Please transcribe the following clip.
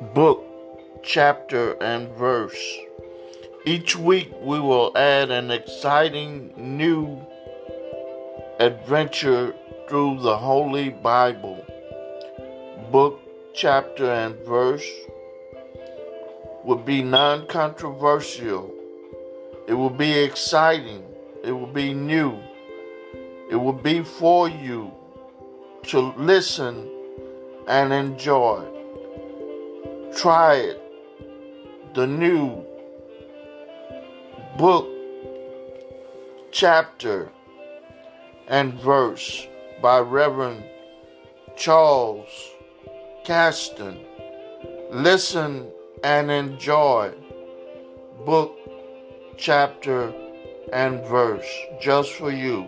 book, chapter, and verse. Each week we will add an exciting new adventure through the Holy Bible. Book, chapter, and verse will be non controversial. It will be exciting. It will be new. It will be for you to listen and enjoy. Try it. The new book, chapter, and verse by Reverend Charles Caston. Listen and enjoy. Book, chapter, and verse just for you.